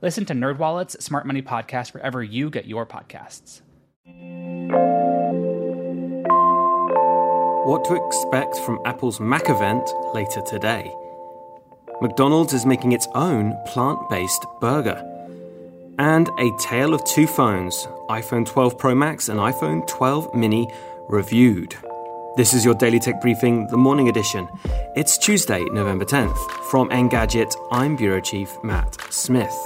Listen to NerdWallet's Smart Money Podcast wherever you get your podcasts. What to expect from Apple's Mac event later today. McDonald's is making its own plant based burger. And a tale of two phones, iPhone 12 Pro Max and iPhone 12 Mini, reviewed. This is your Daily Tech Briefing, the morning edition. It's Tuesday, November 10th. From Engadget, I'm Bureau Chief Matt Smith.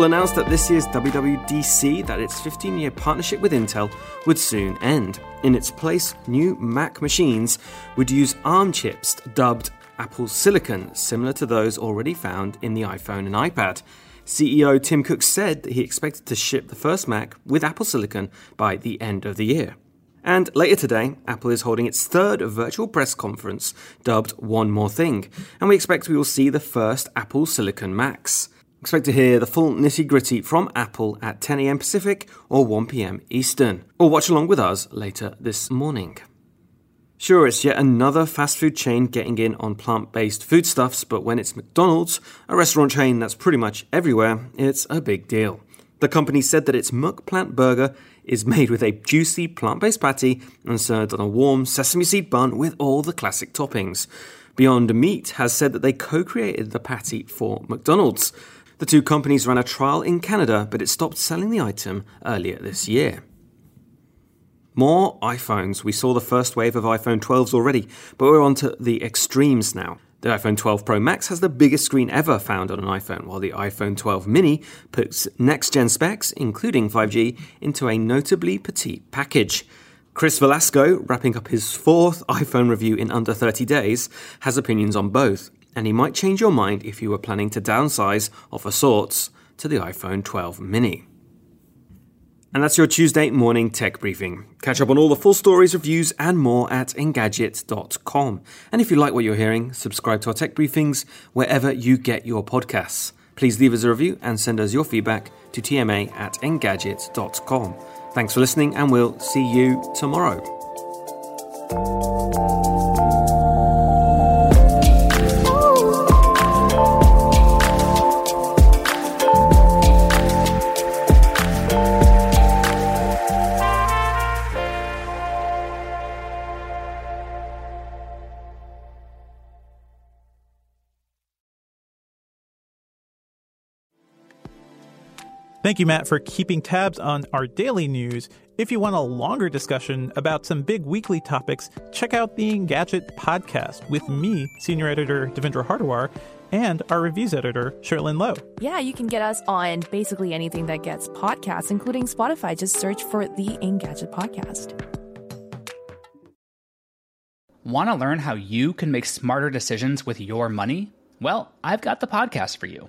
Apple announced at this year's WWDC that its 15 year partnership with Intel would soon end. In its place, new Mac machines would use ARM chips dubbed Apple Silicon, similar to those already found in the iPhone and iPad. CEO Tim Cook said that he expected to ship the first Mac with Apple Silicon by the end of the year. And later today, Apple is holding its third virtual press conference, dubbed One More Thing, and we expect we will see the first Apple Silicon Macs. Expect to hear the full nitty gritty from Apple at 10am Pacific or 1pm Eastern, or watch along with us later this morning. Sure, it's yet another fast food chain getting in on plant based foodstuffs, but when it's McDonald's, a restaurant chain that's pretty much everywhere, it's a big deal. The company said that its McPlant burger is made with a juicy plant based patty and served on a warm sesame seed bun with all the classic toppings. Beyond Meat has said that they co created the patty for McDonald's. The two companies ran a trial in Canada, but it stopped selling the item earlier this year. More iPhones. We saw the first wave of iPhone 12s already, but we're on to the extremes now. The iPhone 12 Pro Max has the biggest screen ever found on an iPhone, while the iPhone 12 mini puts next gen specs, including 5G, into a notably petite package. Chris Velasco, wrapping up his fourth iPhone review in under 30 days, has opinions on both and he might change your mind if you were planning to downsize of sorts to the iPhone 12 mini. And that's your Tuesday morning tech briefing. Catch up on all the full stories, reviews, and more at engadget.com. And if you like what you're hearing, subscribe to our tech briefings wherever you get your podcasts. Please leave us a review and send us your feedback to tma at engadget.com. Thanks for listening, and we'll see you tomorrow. Thank you, Matt, for keeping tabs on our daily news. If you want a longer discussion about some big weekly topics, check out the Engadget podcast with me, senior editor Devindra Hardawar, and our reviews editor, Cherlynn Low. Yeah, you can get us on basically anything that gets podcasts, including Spotify. Just search for the Engadget podcast. Want to learn how you can make smarter decisions with your money? Well, I've got the podcast for you.